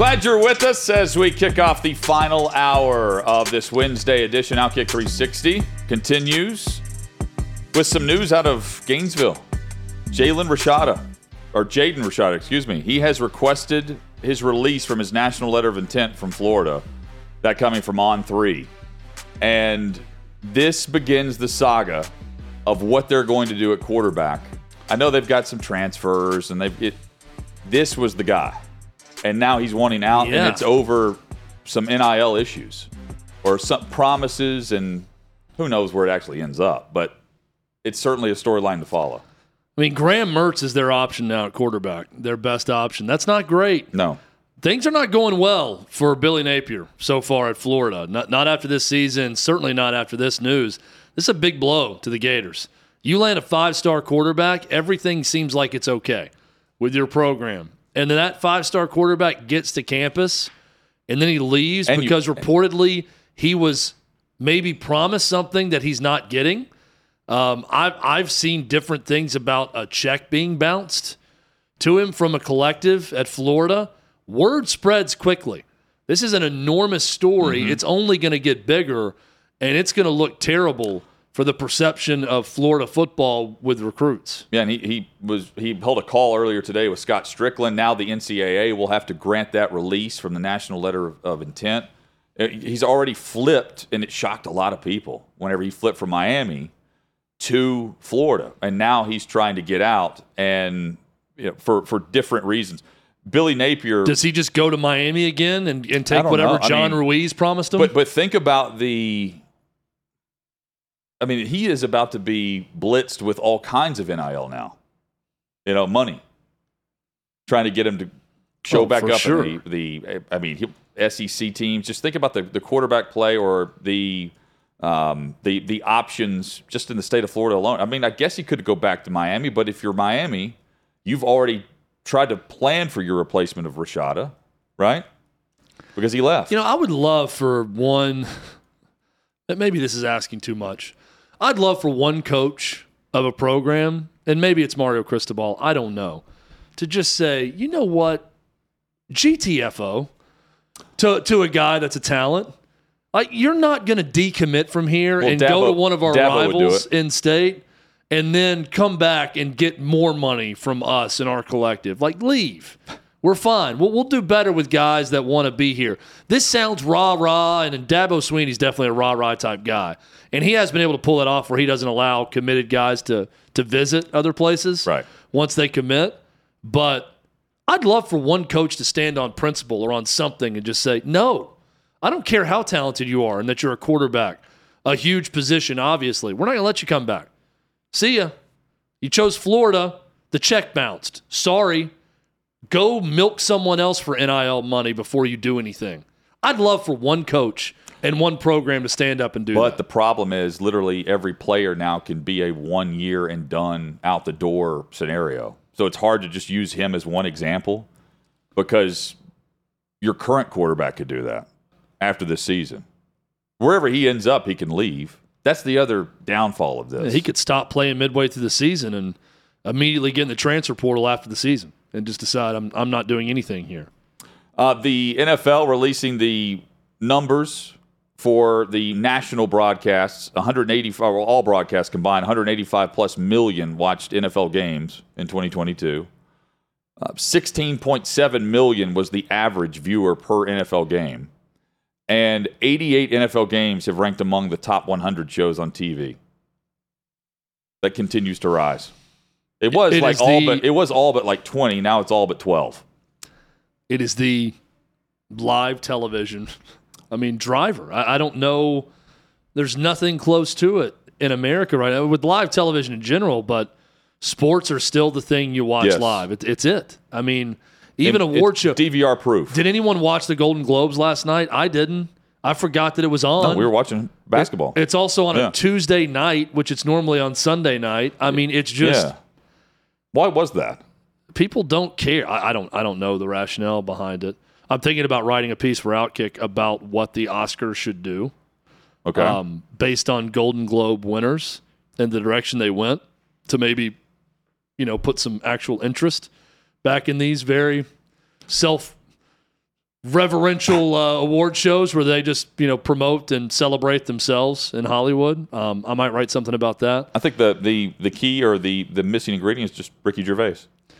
Glad you're with us as we kick off the final hour of this Wednesday edition. Outkick 360 continues with some news out of Gainesville. Jalen Rashada, or Jaden Rashada, excuse me, he has requested his release from his national letter of intent from Florida, that coming from On 3. And this begins the saga of what they're going to do at quarterback. I know they've got some transfers, and they've it. This was the guy, and now he's wanting out, Yeah. and it's over some NIL issues or some promises, and who knows where it actually ends up. But it's certainly a storyline to follow. I mean, Graham Mertz is their option now at quarterback, their best option. That's not great. No, Things are not going well for Billy Napier so far at Florida. Not, not after this season, certainly not after this news. This is a big blow to the Gators. You land a five star quarterback, everything seems like it's okay with your program. And then that five star quarterback gets to campus and then he leaves And you- because reportedly he was maybe promised something that he's not getting. Um, I've, I've seen different things about a check being bounced to him from a collective at Florida. Word spreads quickly. This is an enormous story. Mm-hmm. It's only going to get bigger, and it's going to look terrible for the perception of Florida football with recruits. Yeah, and he, he was he held a call earlier today with Scott Stricklin. Now the NCAA will have to grant that release from the national letter of, of intent. Uh, He's already flipped, and it shocked a lot of people whenever he flipped from Miami to Florida, and now he's trying to get out, and you know, for for different reasons. Billy Napier, Does he just go to Miami again and, and take whatever know. I John mean, Ruiz promised him? but but think about the. I mean, he is about to be blitzed with all kinds of NIL now. You know, money. Trying to get him to show Oh, back up sure. in the, the. I mean, he, SEC teams. Just think about the, the quarterback play or the. Um, the the options just in the state of Florida alone. I mean, I guess he could go back to Miami, but if you're Miami, you've already tried to plan for your replacement of Rashada, right? Because he left. You know, I would love for one. Maybe this is asking too much. I'd love for one coach of a program, and maybe it's Mario Cristobal. I don't know, to just say, you know what, GTFO to to a guy that's a talent. Like you're not going to decommit from here Well, and go to one of our Dabo rivals in state, and then come back and get more money from us and our collective. Like leave. We're fine. We'll, we'll do better with guys that want to be here. This sounds rah rah, and, Dabo Swinney's definitely a rah rah type guy, and he has been able to pull it off where he doesn't allow committed guys to to visit other places Right. once they commit. But I'd love for one coach to stand on principle or on something and just say, no, I don't care how talented you are and that you're a quarterback, a huge position, obviously. We're not going to let you come back. See ya. You chose Florida. The check bounced. Sorry. Go milk someone else for NIL money before you do anything. I'd love for one coach and one program to stand up and do that. But that. the problem is, literally every player now can be a one year and done out the door scenario. So it's hard to just use him as one example because your current quarterback could do that after this season. Wherever he ends up, he can leave. That's the other downfall of this. He could stop playing midway through the season and immediately get in the transfer portal after the season and just decide I'm, I'm not doing anything here. Uh, the NFL releasing the numbers for the national broadcasts 185 well, all broadcasts combined 185 plus million watched NFL games in 2022 uh, 16.7 million was the average viewer per NFL game. And 88 NFL games have ranked among the top 100 shows on TV that continues to rise it was It like all the- but it was all but like 20 now it's all but 12 It is the live television. I mean, driver. I, I don't know. There's nothing close to it in America right now with live television in general, but sports are still the thing you watch Yes. live. It, it's it. I mean, Even And award it's show. DVR proof. Did anyone watch the Golden Globes last night? I didn't. I forgot that it was on. No, we were watching basketball. It's also on Yeah. a Tuesday night, which it's normally on Sunday night. I mean, it's just yeah. Why was that? people don't care. I, I don't. I don't know the rationale behind it. I'm thinking about writing a piece for Outkick about what the Oscars should do, Okay. um, based on Golden Globe winners and the direction they went, to maybe, you know, put some actual interest back in these very self reverential uh, award shows where they just you know promote and celebrate themselves in Hollywood. Um, I might write something about that. I think the, the, the key or the, the missing ingredient is just Ricky Gervais.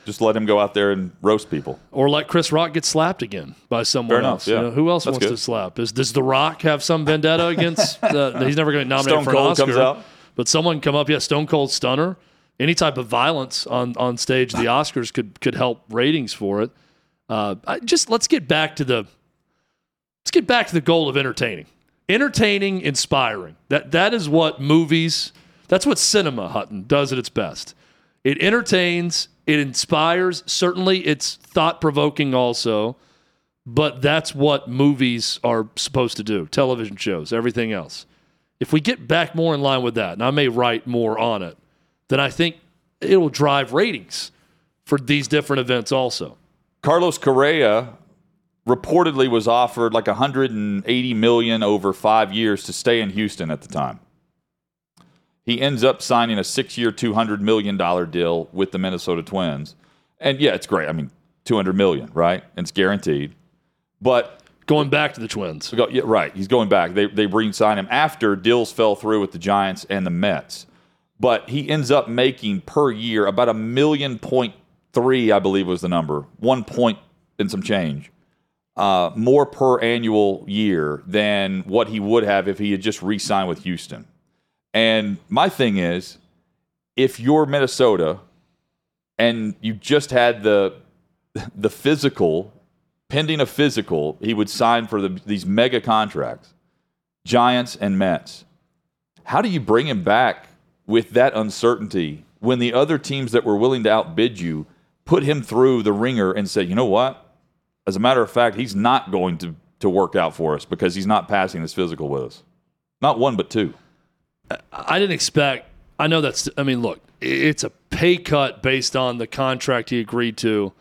Just let him go out there and roast people. Or let Chris Rock get slapped again by someone Fair enough, else. You yeah. know, who else That's wants good. to slap? Is, does The Rock have some vendetta against? Uh, he's never going to nominate Stone for an Cold Oscar. comes out. But someone come up, yeah, Stone Cold Stunner. Any type of violence on on stage, the Oscars could could help ratings for it. Uh, just let's get back to the let's get back to the goal of entertaining, entertaining, inspiring. That that is what movies. That's what cinema Hutton does at its best. It entertains, it inspires. Certainly, it's thought provoking also, but that's what movies are supposed to do. Television shows, everything else. If we get back more in line with that, and I may write more on it, then I think it will drive ratings for these different events also. Carlos Correa reportedly was offered like 180 million over five years to stay in Houston at the time. He ends up signing a six-year, 200 million dollar deal with the Minnesota Twins, and yeah, it's great. I mean, 200 million, right? And it's guaranteed. But Going back to the Twins. Go- yeah, right. He's going back. They they re-signed him after deals fell through with the Giants and the Mets. But he ends up making per year about a million point three, I believe was the number, one point and some change, uh, more per annual year than what he would have if he had just re-signed with Houston. And my thing is, if you're Minnesota and you just had the the physical pending a physical, he would sign for the, these mega contracts, Giants and Mets. How do you bring him back with that uncertainty when the other teams that were willing to outbid you put him through the ringer and say, you know what? As a matter of fact, he's not going to, to work out for us because he's not passing this physical with us. Not one, but two. I didn't expect. I know that's. I mean, look, it's a pay cut based on the contract he agreed to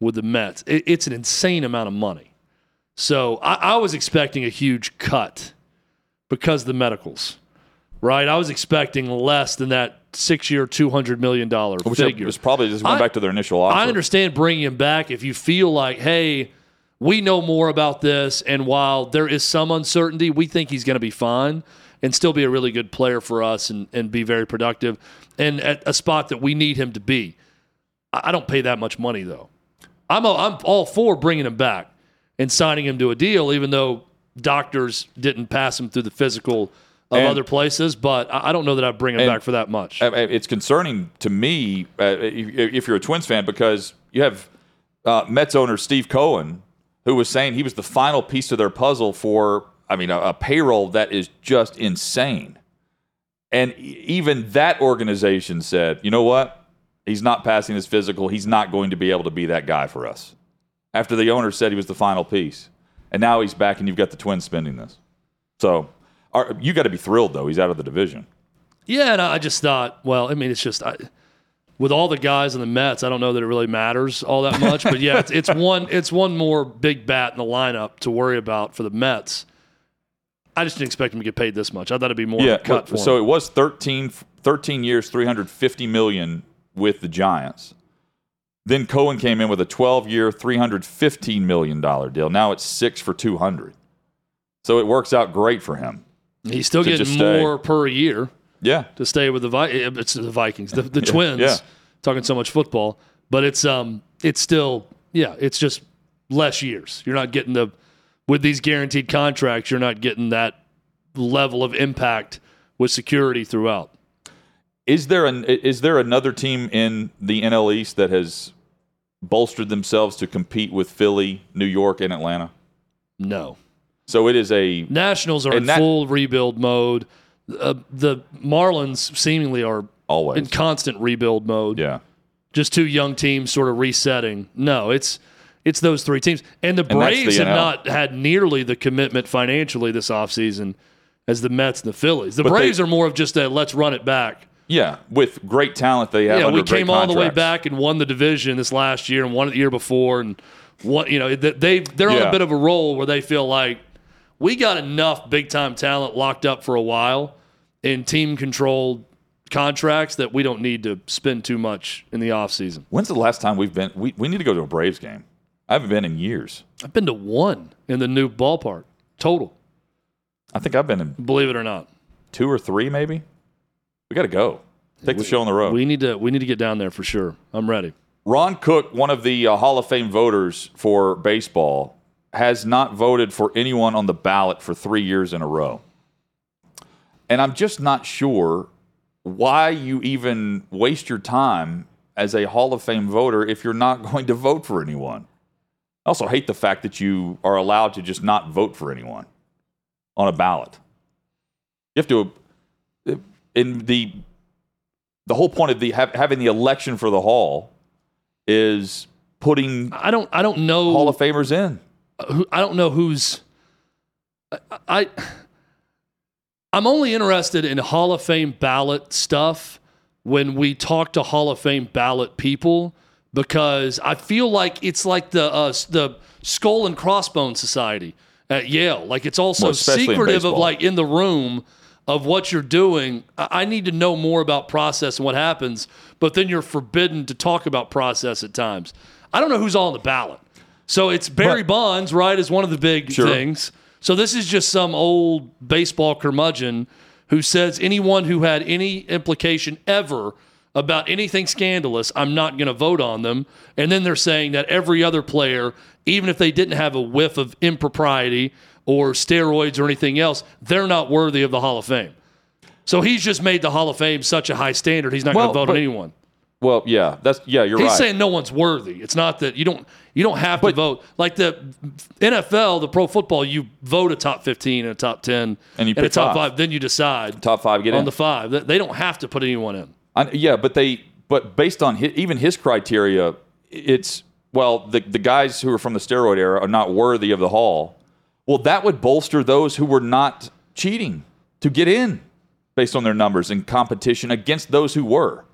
with the Mets. It, it's an insane amount of money. So I, I was expecting a huge cut because of the medicals, right? I was expecting less than that six-year, two hundred million dollar figure. was probably just going I- back to their initial offer. I understand bringing him back if you feel like, hey, we know more about this, and while there is some uncertainty, we think he's going to be fine and still be a really good player for us and, and be very productive and at a spot that we need him to be. I I don't pay that much money though. I'm a, I'm all for bringing him back and signing him to a deal, even though doctors didn't pass him through the physical of And- other places. But I don't know that I'd bring him back for that much. It's concerning to me uh, if, you're a Twins fan because you have uh, Mets owner Steve Cohen who was saying he was the final piece of their puzzle for, I mean, a, a payroll that is just insane. And even that organization said, you know what? He's not passing his physical. He's not going to be able to be that guy for us. After the owner said he was the final piece. And now he's back and you've got the Twins spending this. So are, you got to be thrilled, though. He's out of the division. Yeah, and I just thought, well, I mean, it's just I, with all the guys in the Mets, I don't know that it really matters all that much. but yeah, it's, it's one it's one more big bat in the lineup to worry about for the Mets. I just didn't expect him to get paid this much. I thought it'd be more yeah, cut for so him. it was 13, 13 years, 350 million with the Giants. Then Cohen came in with a 12 year, 315 million dollar deal. Now it's 6 for 200. So it works out great for him. He's still getting more per year Yeah. to stay with the Vi- It's the Vikings, the, the Twins. yeah. Talking so much football, but it's um it's still yeah, it's just less years. You're not getting the with these guaranteed contracts. You're not getting that level of impact with security throughout. Is there an is there another team in the NL East that has bolstered themselves to compete with Philly, New York, and Atlanta? No. So it is a Nationals are in that- full rebuild mode. Uh, the Marlins seemingly are always in constant rebuild mode. yeah. Just two young teams sort of resetting. No, it's It's those three teams. And the And that's the Braves have not had nearly the commitment financially this offseason as the Mets and the Phillies. The But they- Braves are more of just a let's run it back. Yeah, with great talent they have. Yeah, we came all the way back and won the division this last year and won it the year before and what you know they they- they're on Yeah. a bit of a roll where they feel like we got enough big time talent locked up for a while in team controlled contracts that we don't need to spend too much in the offseason. When's the last time we've been? We, we need to go to a Braves game. I haven't been in years. I've been to one in the new ballpark total, I think I've been in believe it or not. two or three, maybe. We got to go. Take the show on the road. We need to we need to get down there for sure. I'm ready. Ron Cook, one of the uh, Hall of Fame voters for baseball, has not voted for anyone on the ballot for three years in a row. And I'm just not sure why you even waste your time as a Hall of Fame voter if you're not going to vote for anyone. I also hate the fact that you are allowed to just not vote for anyone on a ballot. You have to, in the the whole point of the ha- having the election for the hall is putting I don't I don't know Hall of Famers in. Who, I don't know who's I, I'm only interested in Hall of Fame ballot stuff when we talk to Hall of Fame ballot people because I feel like it's like the uh, the Skull and Crossbones Society at Yale. Like it's also Well, secretive of like in the room of what you're doing. I I need to know more about process and what happens, but then you're forbidden to talk about process at times. I don't know who's all on the ballot. So it's Barry But- Bonds, right, is one of the big Sure. things. So this is just some old baseball curmudgeon who says anyone who had any implication ever about anything scandalous, I'm not going to vote on them. And then they're saying that every other player, even if they didn't have a whiff of impropriety or steroids or anything else, they're not worthy of the Hall of Fame. So he's just made the Hall of Fame such a high standard, he's not Well, going to vote but- on anyone. Well, yeah, that's yeah, you're He's right. saying no one's worthy. It's not that you don't you don't have to vote. Like the NFL, the pro football, you vote a top fifteen and a top ten And you a pick top five. five. Then you decide Top five get on in. the five. They- don't have to put anyone in. I, yeah, but they but based on hi even his criteria, it's well the the guys who are from the steroid era are not worthy of the hall. Well, that would bolster those who were not cheating to get in based on their numbers and competition against those who were.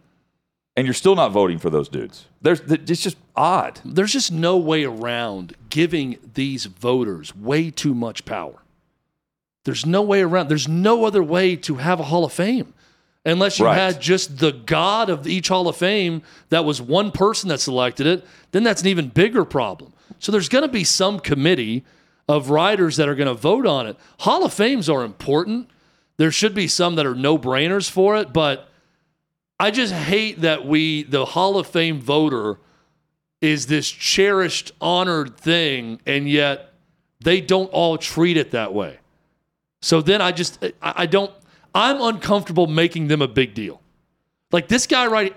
And you're still not voting for those dudes. There's it's just odd. There's just no way around giving these voters way too much power. There's no way around. There's no other way to have a Hall of Fame unless you Right. had just the God of each Hall of Fame that was one person that selected it. Then that's an even bigger problem. So there's going to be some committee of writers that are going to vote on it. Hall of Fames are important. There should be some that are no brainers for it, but I just hate that we, the Hall of Fame voter, is this cherished, honored thing, and yet they don't all treat it that way. So then I just, I, don't, I'm uncomfortable making them a big deal. Like this guy right,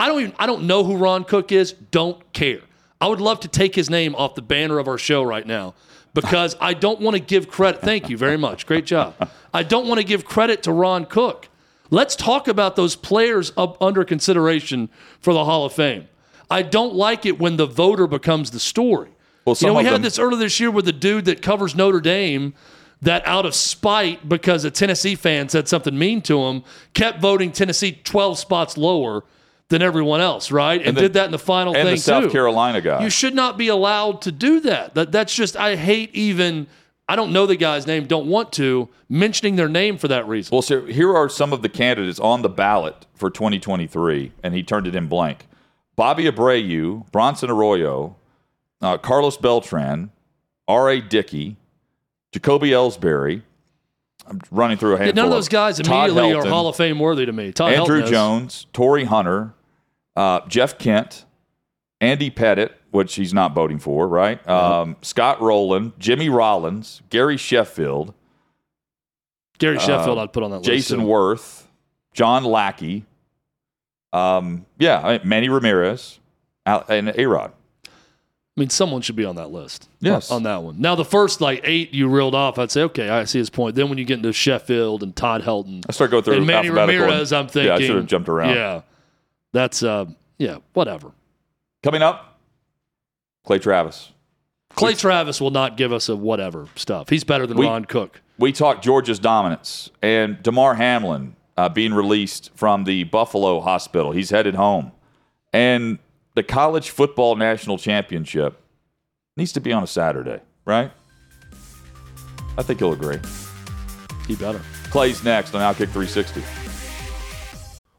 I don't even, I don't know who Ron Cook is. Don't care. I would love to take his name off the banner of our show right now because I don't want to give credit. Thank you very much. Great job. I don't want to give credit to Ron Cook. Let's talk about those players up under consideration for the Hall of Fame. I don't like it when the voter becomes the story. Well, you know, we had them- this earlier this year with the dude that covers Notre Dame that out of spite because a Tennessee fan said something mean to him, kept voting Tennessee 12 spots lower than everyone else, right? And, the- did that in the final And thing the South too. Carolina guy. You should not be allowed to do that. that. That's just I hate even I don't know the guy's name, don't want to mentioning their name for that reason. Well, so here are some of the candidates on the ballot for 2023, and he turned it in blank. Bobby Abreu, Bronson Arroyo, uh, Carlos Beltran, R.A. Dickey, Jacoby Ellsbury. I'm running through a handful. None of those guys immediately are Hall of Fame worthy to me. Todd Andrew Helton. Jones, Torii Hunter, uh, Jeff Kent, Andy Pettitte, which he's not voting for, right? Um, Scott Rolen, Jimmy Rollins, Gary Sheffield, Gary Sheffield, I'd put on that list. Uh, Jason. Werth, John Lackey, um, yeah, I mean, Manny Ramirez, Al- and A Rod. I mean, someone should be on that list. Yes. On that one. Now, the first like eight you reeled off, I'd say, okay, I see his point. Then when you get into Sheffield and Todd Helton I start going through and Manny. Ramirez, I'm thinking. Yeah, I should have jumped around. Yeah. That's, uh, yeah, whatever. Coming up, Clay Travis. Clay Travis will not give us a whatever stuff. He's better than We- Ron Cook. We talked Georgia's dominance and Damar Hamlin uh, being released from the Buffalo hospital. He's headed home. And the college football national championship needs to be on a Saturday, right? I think you'll agree. He better. Clay's next on Outkick 360.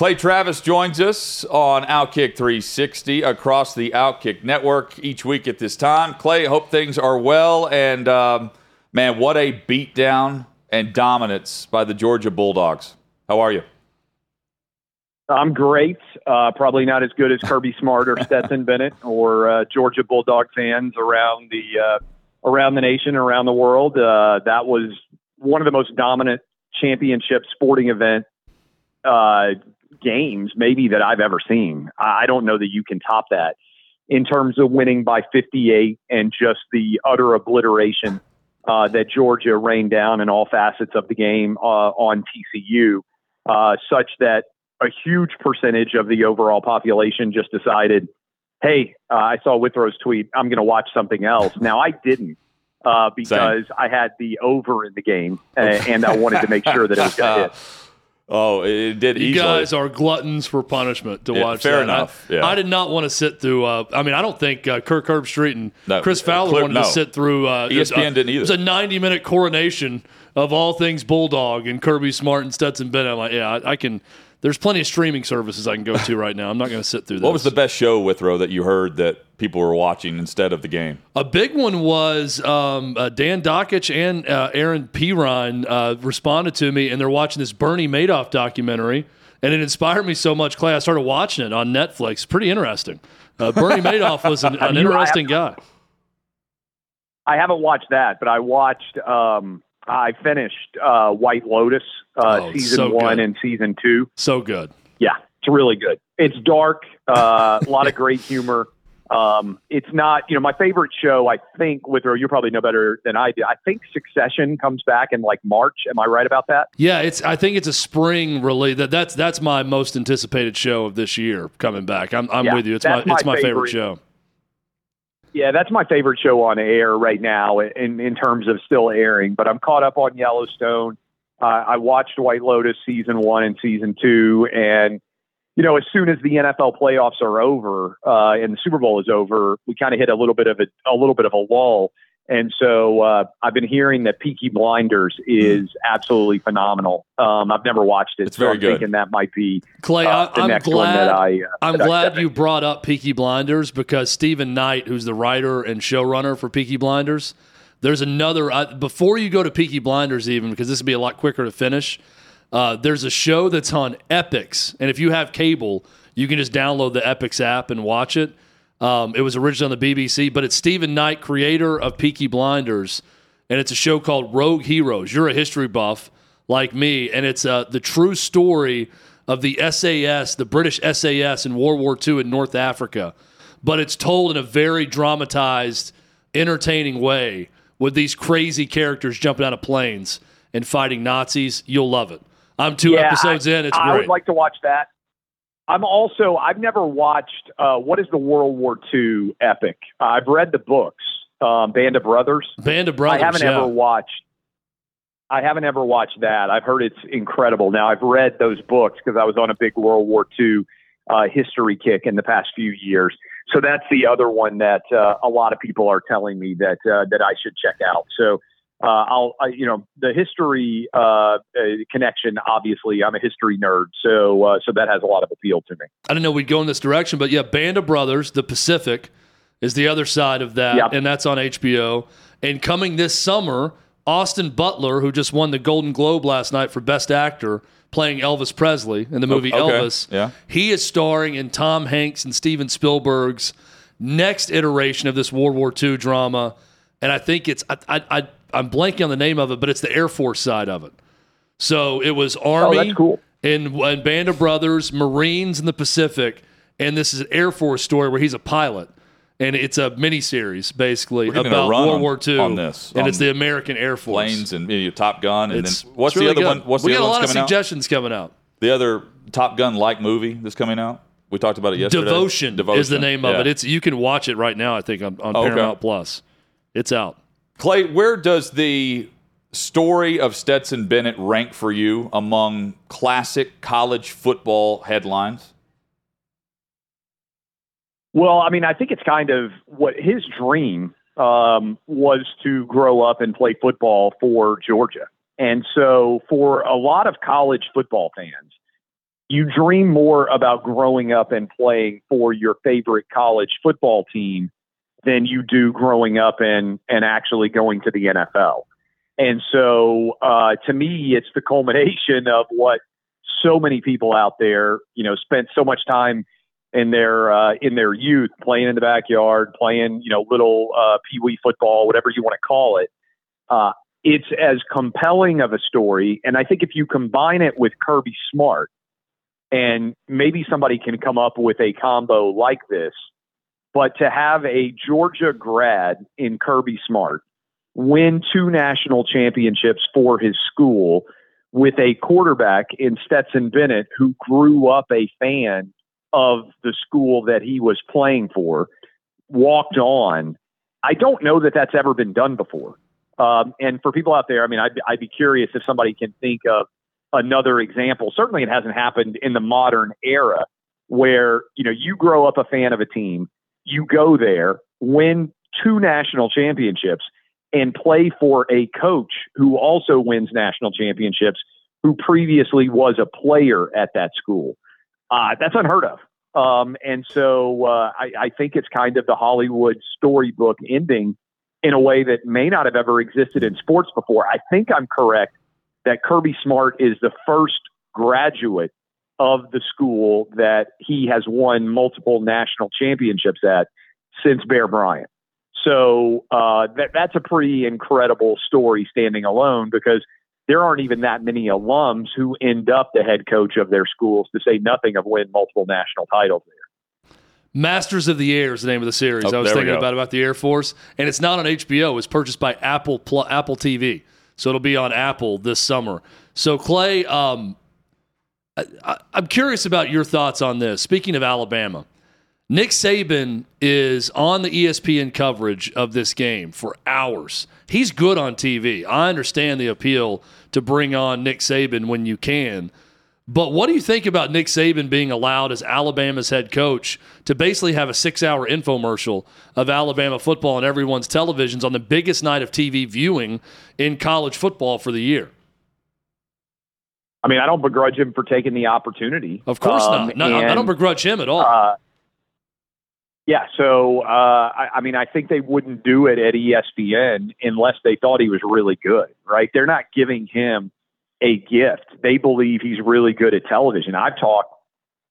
Clay Travis joins us on Outkick 360 across the Outkick network each week at this time. Clay, hope things are well. And um, man, what a beatdown and dominance by the Georgia Bulldogs. How are you? I'm great. Uh, probably not as good as Kirby Smart or Stetson Bennett or uh, Georgia Bulldog fans around the uh, around the nation, around the world. Uh, that was one of the most dominant championship sporting event uh, games, maybe that I've ever seen. I don't know that you can top that in terms of winning by 58 and just the utter obliteration uh, that Georgia rained down in all facets of the game uh, on TCU, uh, such that a huge percentage of the overall population just decided, hey, uh, I saw Withrow's tweet, I'm going to watch something else. Now, I didn't uh, because I had the over in the game and, and I wanted to make sure that it was going to hit. Oh, it did You easily. guys are gluttons for punishment to Yeah, watch. fair that. enough, I, yeah. I did not want to sit through. Uh, I mean, I don't think uh, Kirk Herbstreit and No, Chris Fowler Clip- wanted no. to sit through. Uh, ESPN uh, didn't either. It was a ninety-minute coronation of all things Bulldog and Kirby Smart and Stetson Bennett. I'm like, yeah, I, I can. There's plenty of streaming services I can go to right now. I'm not going to sit through. what was the best show, Withrow, that you heard that people were watching instead of the game? A big one was um, uh, Dan Dakich and uh, Aaron Pirine uh, responded to me, and they're watching this Bernie Madoff documentary, and it inspired me so much, Clay. I started watching it on Netflix. Pretty interesting. Uh, Bernie Madoff was an, an you- interesting guy. I haven't watched that, but I watched. Um, I finished uh, White Lotus uh, Oh, season so one good. and season two. So good. Yeah, it's really good. It's dark, uh, a lot of great humor. Um, it's not, you know, my favorite show. I think Withrow, you probably know better than I do. I think Succession comes back in like March. Am I right about that? Yeah, it's. I think it's a spring release. That that's that's my most anticipated show of this year coming back. I'm, I'm Yeah, with you. It's my, my it's my favorite favorite. show. Yeah, that's my favorite show on air right now in, in terms of still airing. But I'm caught up on Yellowstone. Uh, I watched White Lotus season one and season two, and you know, as soon as the NFL playoffs are over uh, and the Super Bowl is over, we kind of hit a little bit of a, a little bit of a lull. And so uh, I've been hearing that Peaky Blinders is absolutely phenomenal. Um, I've never watched it, It's so very I'm good. thinking that might be Clay, uh, I, the I'm next glad. one that I. Uh, I'm that glad step you brought up Peaky Blinders because Steven Knight, who's the writer and showrunner for Peaky Blinders, there's another uh, before you go to Peaky Blinders, even because this would be a lot quicker to finish. Uh, there's a show that's on Epix, and if you have cable, you can just download the Epix app and watch it. Um, it was originally on the BBC, but it's Steven Knight, creator of Peaky Blinders, and it's a show called Rogue Heroes. You're a history buff like me, and it's uh, the true story of the SAS, the British SAS in World War II in North Africa, but it's told in a very dramatized, entertaining way with these crazy characters jumping out of planes. and fighting Nazis. You'll love it. I'm two Yeah, episodes in. It's I great. would like to watch that. I'm also I've never watched uh, what is the World War II epic. Uh, I've read the books, um, Band of Brothers. Band of Brothers. I haven't yeah. ever watched. I haven't ever watched that. I've heard it's incredible. Now I've read those books because I was on a big World War II uh, history kick in the past few years. So that's the other one that uh, a lot of people are telling me that uh, that I should check out. So uh, I'll, I, you know, the history uh, uh, connection. Obviously, I'm a history nerd, so uh, so that has a lot of appeal to me. I didn't know we'd go in this direction, but yeah, Band of Brothers, The Pacific, is the other side of that, Yep. and that's on HBO. And coming this summer, Austin Butler, who just won the Golden Globe last night for Best Actor, playing Elvis Presley in the movie okay. Elvis. Yeah. He is starring in Tom Hanks and Steven Spielberg's next iteration of this World War II drama, and I think it's I, I, I I'm blanking on the name of it, but it's the Air Force side of it. So it was oh, Army Oh, cool. and, and Band of Brothers, Marines in the Pacific, and this is an Air Force story where he's a pilot. And it's a miniseries basically We're getting a about World War II. on this, and on it's the American Air Force. Planes and maybe Top Gun, and It's, then what's it's really the other good. one? What's we the got other a lot one of coming out? suggestions coming out. The other Top Gun like movie that's coming out. We talked about it yesterday. Devotion, Devotion. is the name of Yeah. it. It's you can watch it right now. I think on, on Oh, okay. Paramount Plus. It's out. Clay, where does the story of Stetson Bennett rank for you among classic college football headlines? Well, I mean, I think it's kind of what his dream um, was to grow up and play football for Georgia. And so, for a lot of college football fans, you dream more about growing up and playing for your favorite college football team than you do growing up and, and actually going to the NFL. And so, uh, to me, it's the culmination of what so many people out there, you know, spent so much time in their uh, in their youth, playing in the backyard, playing you know little uh, pee wee football, whatever you want to call it. Uh, it's as compelling of a story, and I think if you combine it with Kirby Smart, and maybe somebody can come up with a combo like this, but to have a Georgia grad in Kirby Smart win two national championships for his school with a quarterback in Stetson Bennett who grew up a fan of the school that he was playing for, walked on. I don't know that that's ever been done before. Um, and for people out there, I mean, I'd, I'd be curious if somebody can think of another example. Certainly, it hasn't happened in the modern era where you know you grow up a fan of a team, you go there, win two national championships, and play for a coach who also wins national championships, who previously was a player at that school. Uh, that's unheard of. Um, and so uh, I, I think it's kind of the Hollywood storybook ending in a way that may not have ever existed in sports before. I think I'm correct that Kirby Smart is the first graduate of the school that he has won multiple national championships at since Bear Bryant. So uh, that, that's a pretty incredible story standing alone because there aren't even that many alums who end up the head coach of their schools, to say nothing of win multiple national titles there. Masters of the Air is the name of the series. Oh, I was thinking about about the Air Force, and it's not on HBO. It's purchased by Apple Apple TV, so it'll be on Apple this summer. So Clay, um, I, I'm curious about your thoughts on this. Speaking of Alabama, Nick Saban is on the ESPN coverage of this game for hours. He's good on TV. I understand the appeal to bring on Nick Saban when you can. But what do you think about Nick Saban being allowed as Alabama's head coach to basically have a six hour infomercial of Alabama football on everyone's televisions on the biggest night of TV viewing in college football for the year? I mean, I don't begrudge him for taking the opportunity. Of course Um, not. No, I- I don't begrudge him at all. Uh, yeah, so uh, I, I mean, I think they wouldn't do it at ESPN unless they thought he was really good, right? They're not giving him a gift. They believe he's really good at television. I've talked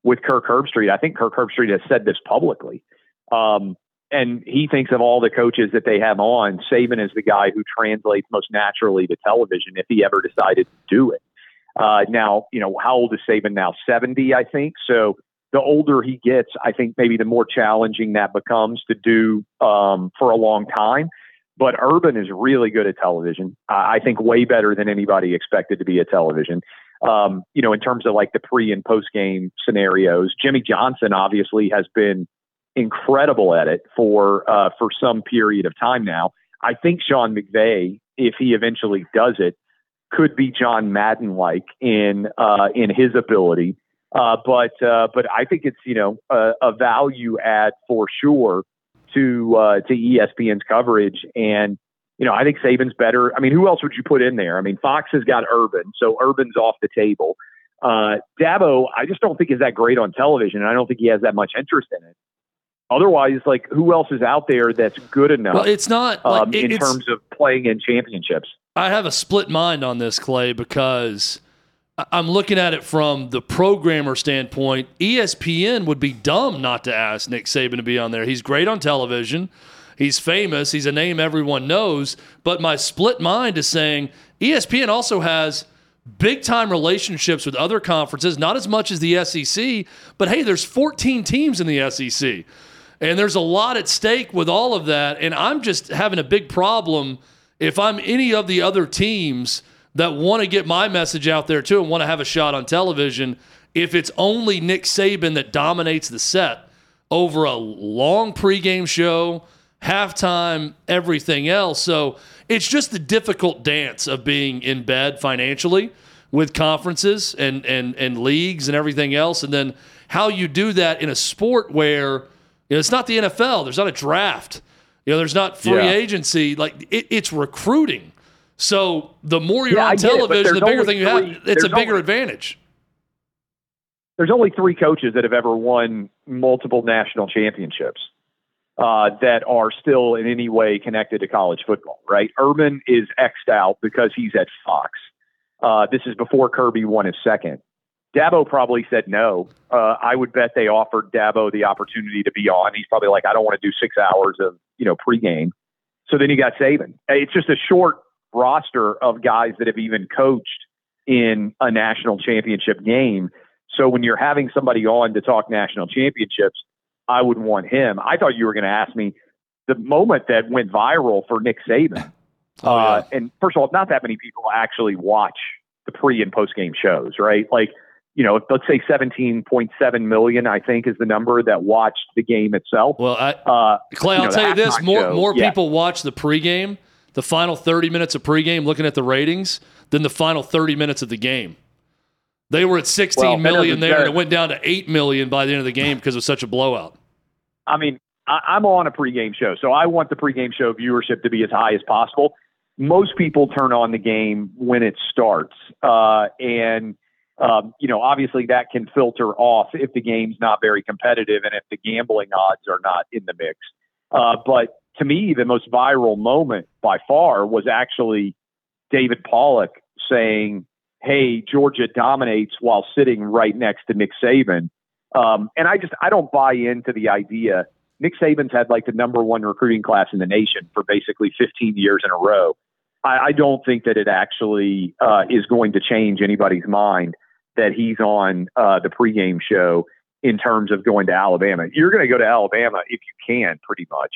with Kirk Herbstreit. I think Kirk Herbstreit has said this publicly. Um, and he thinks of all the coaches that they have on, Saban is the guy who translates most naturally to television if he ever decided to do it. Uh, now, you know, how old is Saban now? 70, I think. So the older he gets, I think maybe the more challenging that becomes to do um, for a long time. but Urban is really good at television. I think way better than anybody expected to be at television. Um, you know, in terms of like the pre and post game scenarios, Jimmy Johnson obviously has been incredible at it for uh, for some period of time now. I think Sean McVay, if he eventually does it, could be John Madden like in uh, in his ability. Uh, but uh, but I think it's you know a, a value add for sure to uh, to ESPN's coverage. And you know I think Saban's better. I mean, who else would you put in there? I mean, Fox has got Urban, so Urban's off the table. Uh, Dabo, I just don't think is that great on television. And I don't think he has that much interest in it. Otherwise, like who else is out there that's good enough? Well, it's not like, um, in terms of playing in championships. I have a split mind on this, Clay, because I'm looking at it from the programmer standpoint. ESPN would be dumb not to ask Nick Saban to be on there. He's great on television. He's famous. He's a name everyone knows. But my split mind is saying ESPN also has big time relationships with other conferences, not as much as the SEC, but hey, there's 14 teams in the SEC. And there's a lot at stake with all of that. And I'm just having a big problem if I'm any of the other teams that want to get my message out there too and want to have a shot on television, if it's only Nick Saban that dominates the set over a long pregame show, halftime, everything else. So it's just the difficult dance of being in bed financially with conferences and, and, and leagues and everything else. And then how you do that in a sport where you know, it's not the NFL, there's not a draft, you know, there's not free yeah. agency. Like it, it's recruiting. So the more you're yeah, on television, it, the bigger thing you three, have. It's a bigger only, advantage. There's only three coaches that have ever won multiple national championships uh, that are still in any way connected to college football. Right? Urban is xed out because he's at Fox. Uh, this is before Kirby won his second. Dabo probably said no. Uh, I would bet they offered Dabo the opportunity to be on. He's probably like, I don't want to do six hours of you know pregame. So then you got Saban. It's just a short roster of guys that have even coached in a national championship game. So when you're having somebody on to talk national championships, I would want him. I thought you were going to ask me the moment that went viral for Nick Saban. Oh, yeah. uh, and first of all, not that many people actually watch the pre and post game shows, right? Like, you know, let's say 17.7 million, I think is the number that watched the game itself. Well, I, uh, Clay, I'll know, tell you this: more show, more yeah. people watch the pregame the final 30 minutes of pregame looking at the ratings than the final 30 minutes of the game. They were at sixteen well, million there, and it went down to 8 million by the end of the game because it was such a blowout. I mean, I, I'm on a pregame show, so I want the pregame show viewership to be as high as possible. Most people turn on the game when it starts, uh, and um, you know, obviously that can filter off if the game's not very competitive and if the gambling odds are not in the mix. Uh, but to me, the most viral moment by far was actually David Pollack saying, Hey, Georgia dominates while sitting right next to Nick Saban. Um, and I just, I don't buy into the idea. Nick Saban's had like the number one recruiting class in the nation for basically 15 years in a row. I, I don't think that it actually uh, is going to change anybody's mind that he's on uh, the pregame show in terms of going to Alabama. You're going to go to Alabama if you can, pretty much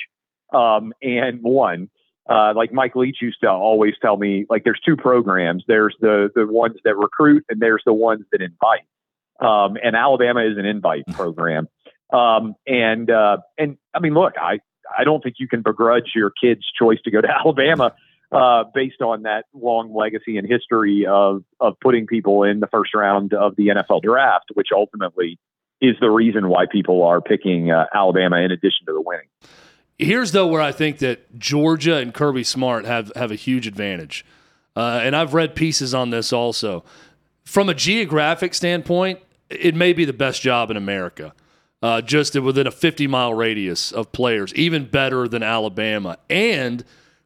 um, and one. Uh, like Mike Leach used to always tell me, like there's two programs. There's the the ones that recruit, and there's the ones that invite. Um, and Alabama is an invite program. Um, and uh, and I mean, look, I I don't think you can begrudge your kid's choice to go to Alabama uh, based on that long legacy and history of of putting people in the first round of the NFL draft, which ultimately is the reason why people are picking uh, Alabama in addition to the winning. Here's though where I think that Georgia and Kirby Smart have have a huge advantage, uh, and I've read pieces on this also. From a geographic standpoint, it may be the best job in America, uh, just within a 50 mile radius of players, even better than Alabama. And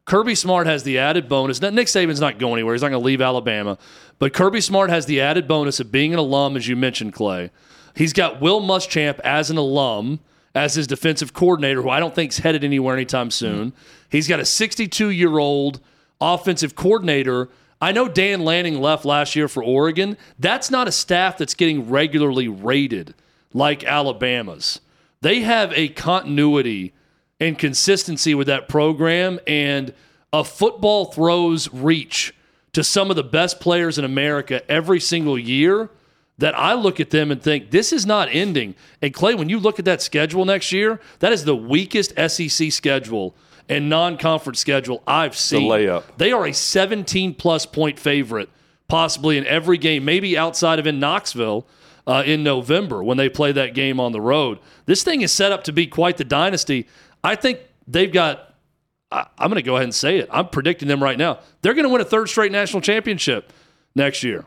Kirby Smart has the added bonus. Nick Saban's not going anywhere; he's not going to leave Alabama. But Kirby Smart has the added bonus of being an alum, as you mentioned, Clay. He's got Will Muschamp as an alum as his defensive coordinator, who I don't think is headed anywhere anytime soon. He's got a 62 year old offensive coordinator. I know Dan Lanning left last year for Oregon. That's not a staff that's getting regularly rated like Alabama's. They have a continuity and consistency with that program. And a football throws reach to some of the best players in America every single year that I look at them and think this is not ending. And Clay, when you look at that schedule next year, that is the weakest SEC schedule and non-conference schedule I've seen. The layup. They are a 17 plus point favorite, possibly in every game, maybe outside of in Knoxville uh, in November when they play that game on the road. This thing is set up to be quite the dynasty. I think they've got. I, I'm going to go ahead and say it. I'm predicting them right now. They're going to win a third straight national championship next year.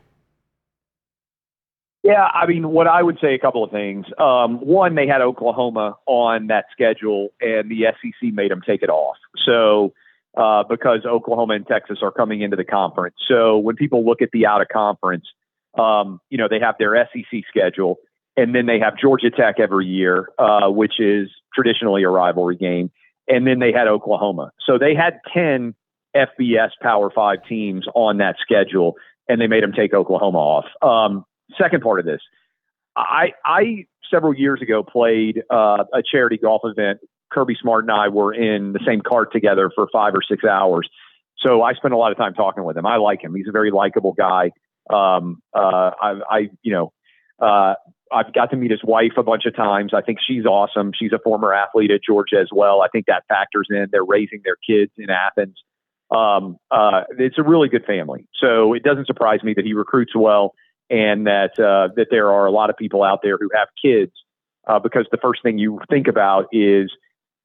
Yeah, I mean, what I would say a couple of things. Um, one, they had Oklahoma on that schedule, and the SEC made them take it off. So, uh, because Oklahoma and Texas are coming into the conference. So, when people look at the out of conference, um, you know, they have their SEC schedule, and then they have Georgia Tech every year, uh, which is traditionally a rivalry game. And then they had Oklahoma. So, they had 10 FBS Power Five teams on that schedule, and they made them take Oklahoma off. Um, second part of this, I, I several years ago played uh, a charity golf event. Kirby Smart and I were in the same cart together for five or six hours. So I spent a lot of time talking with him. I like him. He's a very likable guy. Um, uh, I, I, you know, uh, I've got to meet his wife a bunch of times. I think she's awesome. She's a former athlete at Georgia as well. I think that factors in. They're raising their kids in Athens. Um, uh, it's a really good family. So it doesn't surprise me that he recruits well and that uh, that there are a lot of people out there who have kids uh, because the first thing you think about is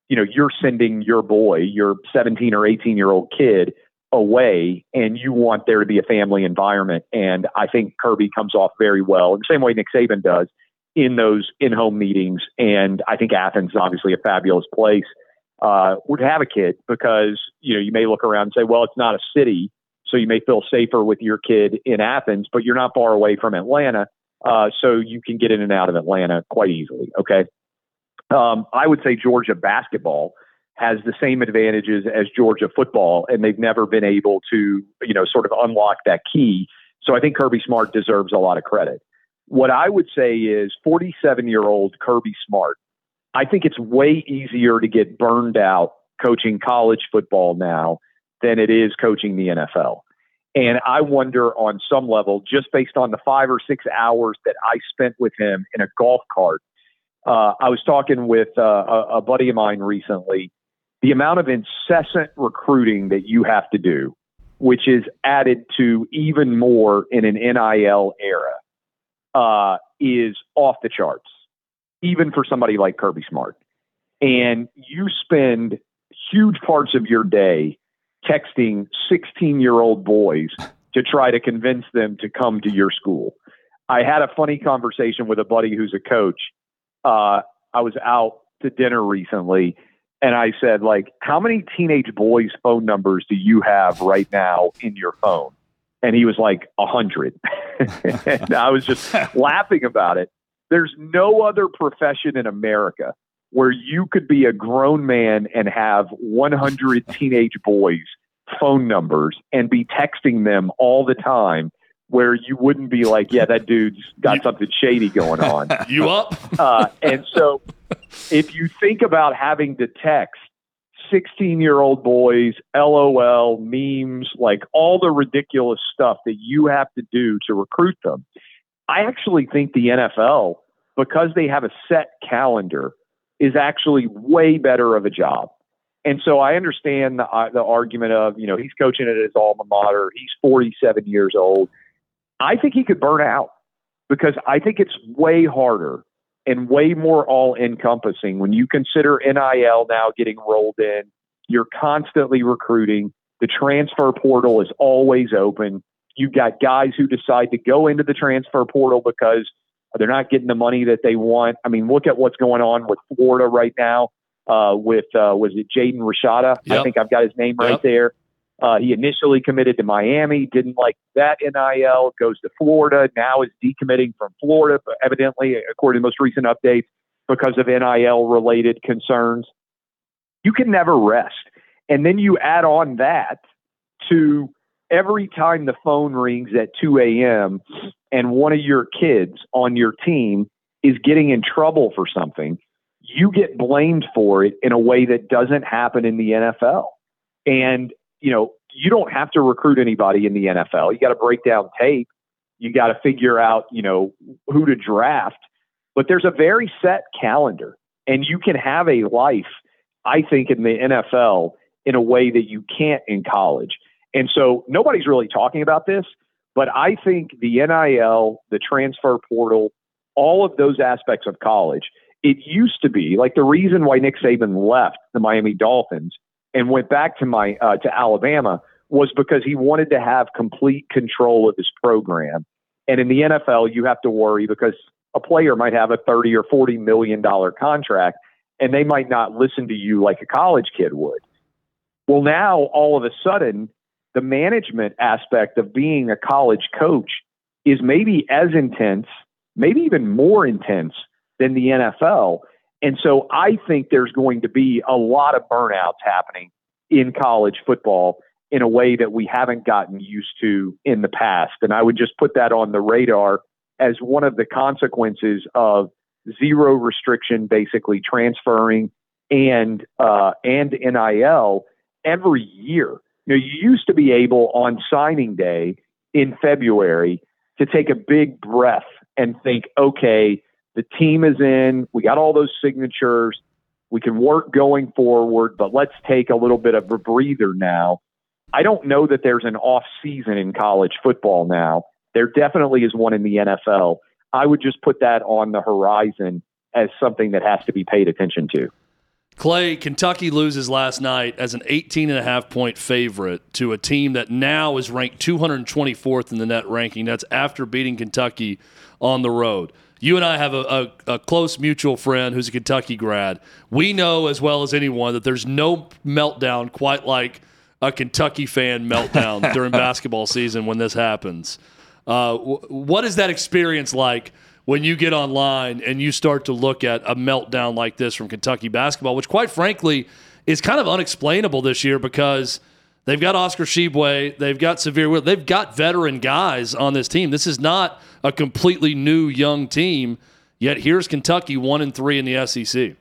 you know you're sending your boy your 17 or 18 year old kid away and you want there to be a family environment and I think Kirby comes off very well in the same way Nick Saban does in those in-home meetings and I think Athens is obviously a fabulous place uh, would have a kid because you know you may look around and say well it's not a city so you may feel safer with your kid in Athens, but you're not far away from Atlanta. Uh, so you can get in and out of Atlanta quite easily. Okay. Um, I would say Georgia basketball has the same advantages as Georgia football, and they've never been able to, you know, sort of unlock that key. So I think Kirby Smart deserves a lot of credit. What I would say is 47 year old Kirby Smart, I think it's way easier to get burned out coaching college football now than it is coaching the NFL. And I wonder on some level, just based on the five or six hours that I spent with him in a golf cart, uh, I was talking with uh, a, a buddy of mine recently. The amount of incessant recruiting that you have to do, which is added to even more in an NIL era, uh, is off the charts, even for somebody like Kirby Smart. And you spend huge parts of your day texting 16 year old boys to try to convince them to come to your school. I had a funny conversation with a buddy who's a coach. Uh, I was out to dinner recently and I said, like, how many teenage boys' phone numbers do you have right now in your phone? And he was like, a hundred. and I was just laughing about it. There's no other profession in America where you could be a grown man and have 100 teenage boys phone numbers and be texting them all the time where you wouldn't be like, yeah, that dude's got something shady going on. You up? uh, and so if you think about having to text 16 year old boys, LOL, memes, like all the ridiculous stuff that you have to do to recruit them, I actually think the NFL, because they have a set calendar, is actually way better of a job. And so I understand the, uh, the argument of, you know, he's coaching at his alma mater. He's 47 years old. I think he could burn out because I think it's way harder and way more all encompassing when you consider NIL now getting rolled in. You're constantly recruiting. The transfer portal is always open. You've got guys who decide to go into the transfer portal because they're not getting the money that they want. I mean, look at what's going on with Florida right now. Uh, with uh, was it Jaden Rashada? Yep. I think I've got his name right Yep. there. Uh, he initially committed to Miami, didn't like that NIL, goes to Florida, now is decommitting from Florida, evidently, according to most recent updates, because of NIL related concerns. You can never rest. And then you add on that to every time the phone rings at 2 a.m. and one of your kids on your team is getting in trouble for something, you get blamed for it in a way that doesn't happen in the NFL. And you know, you don't have to recruit anybody in the NFL. You got to break down tape. You got to figure out, you know, who to draft. But there's a very set calendar, and you can have a life, I think, in the NFL in a way that you can't in college. And so nobody's really talking about this, but I think the NIL, the transfer portal, all of those aspects of college, it used to be like the reason why Nick Saban left the Miami Dolphins and went back to my uh, to Alabama was because he wanted to have complete control of his program. And in the NFL, you have to worry because a player might have a 30 or 40 million dollar contract and they might not listen to you like a college kid would. Well, now all of a sudden, the management aspect of being a college coach is maybe as intense, maybe even more intense than the NFL. And so I think there's going to be a lot of burnouts happening in college football in a way that we haven't gotten used to in the past. And I would just put that on the radar as one of the consequences of zero restriction, basically transferring and uh, and NIL every year. You know, you used to be able on signing day in February to take a big breath and think, okay, the team is in. We got all those signatures. We can work going forward, but let's take a little bit of a breather now. I don't know that there's an off season in college football now. There definitely is one in the NFL. I would just put that on the horizon as something that has to be paid attention to. Clay, Kentucky loses last night as an 18 and a half point favorite to a team that now is ranked 224th in the net ranking. That's after beating Kentucky on the road. You and I have a, a, a, close mutual friend who's a Kentucky grad. We know as well as anyone that there's no meltdown quite like a Kentucky fan meltdown during basketball season when this happens. Uh, w- what is that experience like when you get online and you start to look at a meltdown like this from Kentucky basketball, which quite frankly is kind of unexplainable this year because they've got Oscar Tshiebwe, they've got Sahvir, they've got veteran guys on this team. This is not a completely new young team. Yet here's Kentucky one and three in the SEC.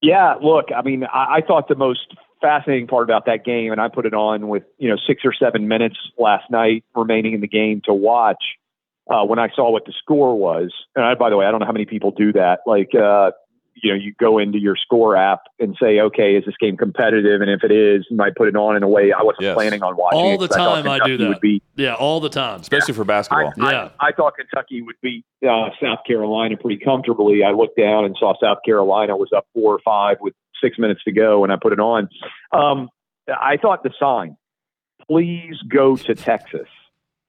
Yeah, look, I mean, I, I thought the most fascinating part about that game, and I put it on with you know six or seven minutes last night remaining in the game to watch uh, when I saw what the score was. And I, by the way, I don't know how many people do that. Like, uh, you know, you go into your score app and say, okay, is this game competitive? And if it is, you might put it on in a way I wasn't yes. planning on watching. All the time I, I do that. Be, yeah, all the time, especially yeah. for basketball. I, yeah, I, I, thought Kentucky would beat uh, South Carolina pretty comfortably. I looked down and saw South Carolina was up four or five with six minutes to go, and I put it on. Um, I thought the sign, please go to Texas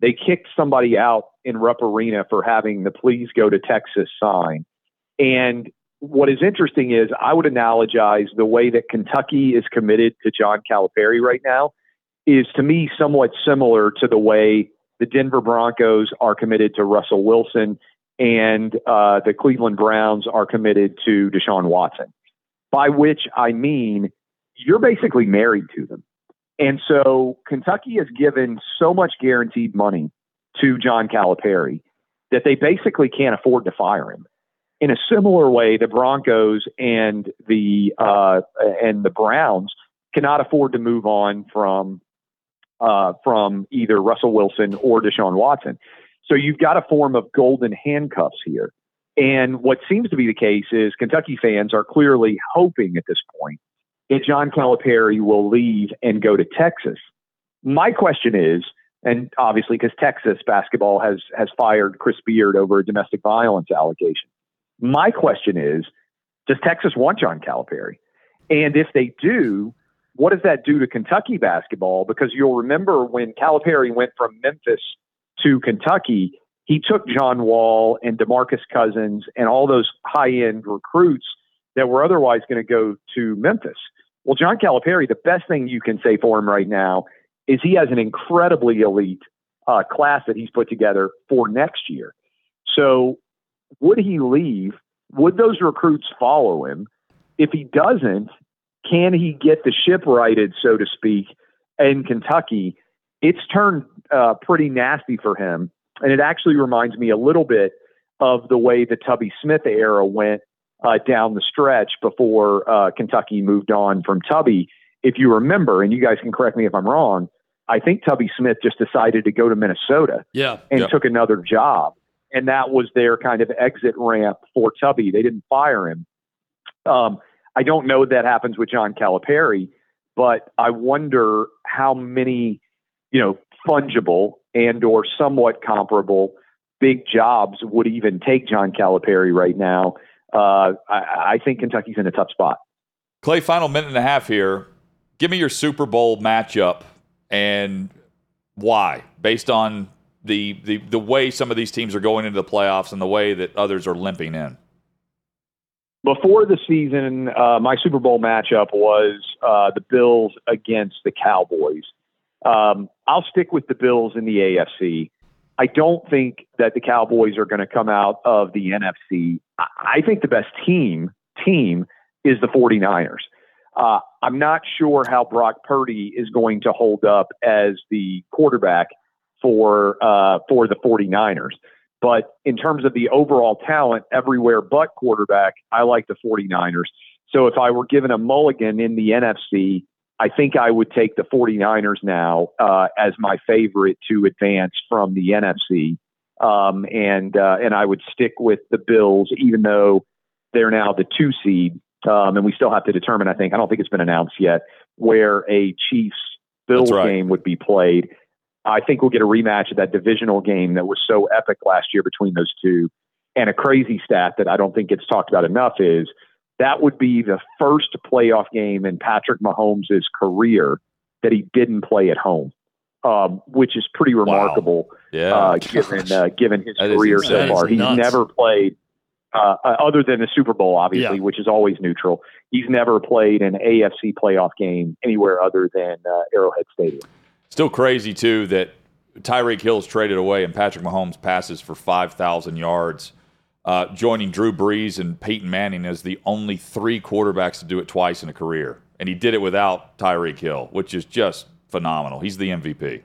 they kicked somebody out in Rupp Arena for having the please go to Texas sign. And what is interesting is I would analogize the way that Kentucky is committed to John Calipari right now is to me somewhat similar to the way the Denver Broncos are committed to Russell Wilson and uh, the Cleveland Browns are committed to Deshaun Watson. By which I mean you're basically married to them. And so Kentucky has given so much guaranteed money to John Calipari that they basically can't afford to fire him. In a similar way, the Broncos and the uh, and the Browns cannot afford to move on from uh, from either Russell Wilson or Deshaun Watson. So you've got a form of golden handcuffs here. And what seems to be the case is Kentucky fans are clearly hoping at this point that John Calipari will leave and go to Texas. My question is, and obviously because Texas basketball has has fired Chris Beard over a domestic violence allegation. My question is, does Texas want John Calipari? And if they do, what does that do to Kentucky basketball? Because you'll remember when Calipari went from Memphis to Kentucky, he took John Wall and DeMarcus Cousins and all those high end recruits that were otherwise going to go to Memphis. Well, John Calipari, the best thing you can say for him right now is he has an incredibly elite uh, class that he's put together for next year. So, would he leave? Would those recruits follow him? If he doesn't, can he get the ship righted, so to speak, in Kentucky? It's turned uh, pretty nasty for him. And it actually reminds me a little bit of the way the Tubby Smith era went uh, down the stretch before uh, Kentucky moved on from Tubby. if you remember, and you guys can correct me if I'm wrong, I think Tubby Smith just decided to go to Minnesota Yeah. and Yep. took another job. And that was their kind of exit ramp for Tubby. They didn't fire him. Um, I don't know that happens with John Calipari, but I wonder how many, you know, fungible and or somewhat comparable big jobs would even take John Calipari right now. Uh, I, I think Kentucky's in a tough spot. Clay, final minute and a half here. Give me your Super Bowl matchup and why, based on the, the the way some of these teams are going into the playoffs and the way that others are limping in. before the season, uh, my Super Bowl matchup was uh, the Bills against the Cowboys. Um, I'll stick with the Bills in the AFC. I don't think that the Cowboys are going to come out of the NFC. I, think the best team team is the 49ers. Uh, I'm not sure how Brock Purdy is going to hold up as the quarterback for uh, for the 49ers. But in terms of the overall talent, everywhere but quarterback, I like the 49ers. So if I were given a mulligan in the NFC, I think I would take the 49ers now uh, as my favorite to advance from the NFC. Um, and uh, and I would stick with the Bills, even though they're now the two seed. Um, and we still have to determine, I think, I don't think it's been announced yet, where a Chiefs Bills right. game would be played. I think we'll get a rematch of that divisional game that was so epic last year between those two. And a crazy stat that I don't think gets talked about enough is that would be the first playoff game in Patrick Mahomes' career that he didn't play at home, um, which is pretty remarkable Yeah. uh, given uh, given his That career so far. He's never played uh, uh, other than the Super Bowl, obviously, Yeah. which is always neutral. He's never played an AFC playoff game anywhere other than uh, Arrowhead Stadium. Still crazy too that Tyreek Hill's traded away and Patrick Mahomes passes for five thousand yards, uh, joining Drew Brees and Peyton Manning as the only three quarterbacks to do it twice in a career, and he did it without Tyreek Hill, which is just phenomenal. He's the MVP.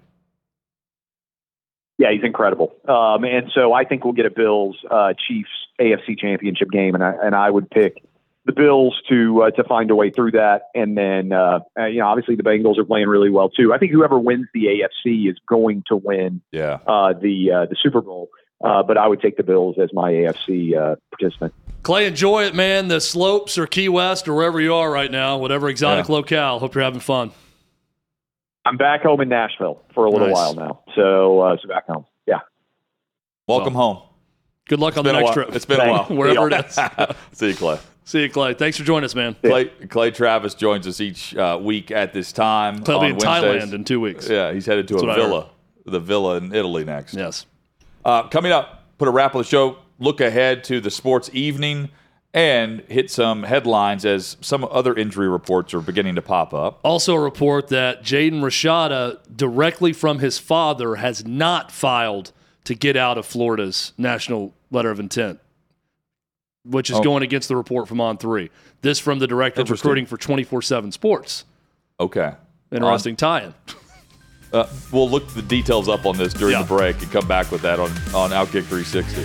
Yeah, he's incredible. Um, and so I think we'll get a Bills uh, Chiefs AFC Championship game, and I and I would pick the Bills to uh, to find a way through that. And then uh, uh, you know, obviously the Bengals are playing really well too. I think whoever wins the AFC is going to win Yeah. uh, the uh, the Super Bowl. Uh, but I would take the Bills as my AFC uh, participant. Clay, enjoy it, man. The slopes or Key West or wherever you are right now, whatever exotic Yeah. locale. Hope you're having fun. I'm back home in Nashville for a little Nice. while now, so uh, so back home. Yeah. Welcome home. Good luck on the next trip. It's been a while. Wherever it is. See you, Clay. See you, Clay. Thanks for joining us, man. Clay, Clay Travis joins us each uh, week at this time. He'll be on in Wednesdays. Thailand in two weeks. Yeah, he's headed to That's a what I villa, the villa in Italy next. Yes. Uh, coming up, put a wrap on the show. Look ahead to the sports evening and hit some headlines as some other injury reports are beginning to pop up. Also, a report that Jaden Rashada, directly from his father, has not filed to get out of Florida's national letter of intent, which is Oh. going against the report from On Three. This from the director of recruiting for 24 7 Sports. Okay. Interesting tie in. Uh, we'll look the details up on this during Yeah. the break and come back with that on, on Outkick 360.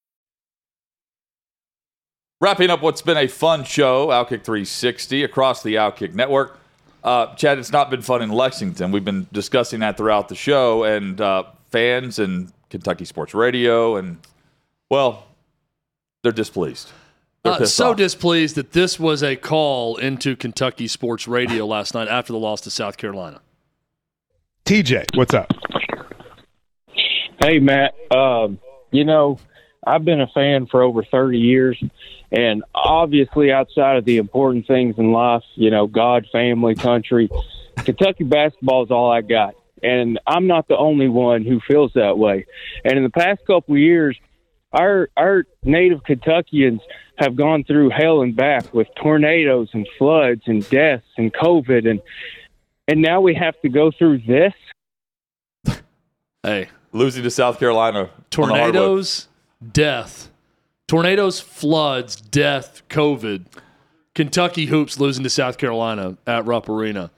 Wrapping up what's been a fun show, Outkick 360 across the Outkick network. Uh, Chad, it's not been fun in Lexington. We've been discussing that throughout the show, and uh, fans and Kentucky Sports Radio, and well, they're displeased. They're Uh, so off. displeased that this was a call into Kentucky sports radio last night after the loss to South Carolina. TJ, what's up? Hey, Matt. Um, you know, I've been a fan for over 30 years, and obviously, outside of the important things in life, you know, God, family, country, Kentucky basketball is all I got. And I'm not the only one who feels that way. And in the past couple of years, our our native Kentuckians have gone through hell and back with tornadoes and floods and deaths and COVID and and now we have to go through this. Hey, Losing to South Carolina. on the hardwood. tornadoes, death, tornadoes, floods, death, COVID. Kentucky hoops losing to South Carolina at Rupp Arena.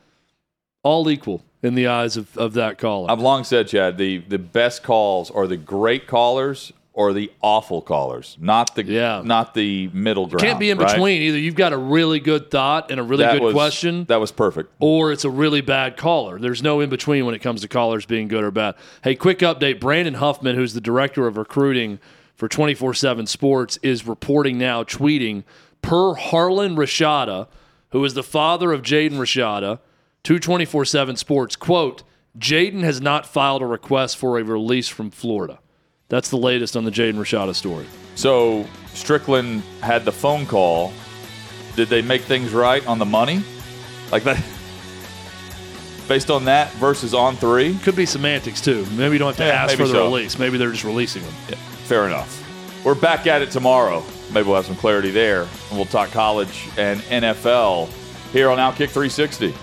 All equal in the eyes of, of that caller. I've long said, Chad, the, the best calls are the great callers or the awful callers, not the Yeah. not the middle ground. Can't be in right? between. Either you've got a really good thought and a really That good was- question, That was perfect. or it's a really bad caller. There's no in between when it comes to callers being good or bad. Hey, quick update Brandon Huffman, who's the director of recruiting for 24 7 Sports, is reporting now, tweeting per Harlen Rashada, who is the father of Jaden Rashada, to 24 7 Sports, quote, Jaden has not filed a request for a release from Florida. That's the latest on the Jaden Rashada story. So Stricklin had the phone call. Did they make things right on the money? Like that? Based on that versus on three? Could be semantics too. Maybe you don't have to Yeah, ask for the so. release. Maybe they're just releasing them. Yeah, fair enough. We're back at it tomorrow. Maybe we'll have some clarity there. And we'll talk college and NFL here on Outkick 360.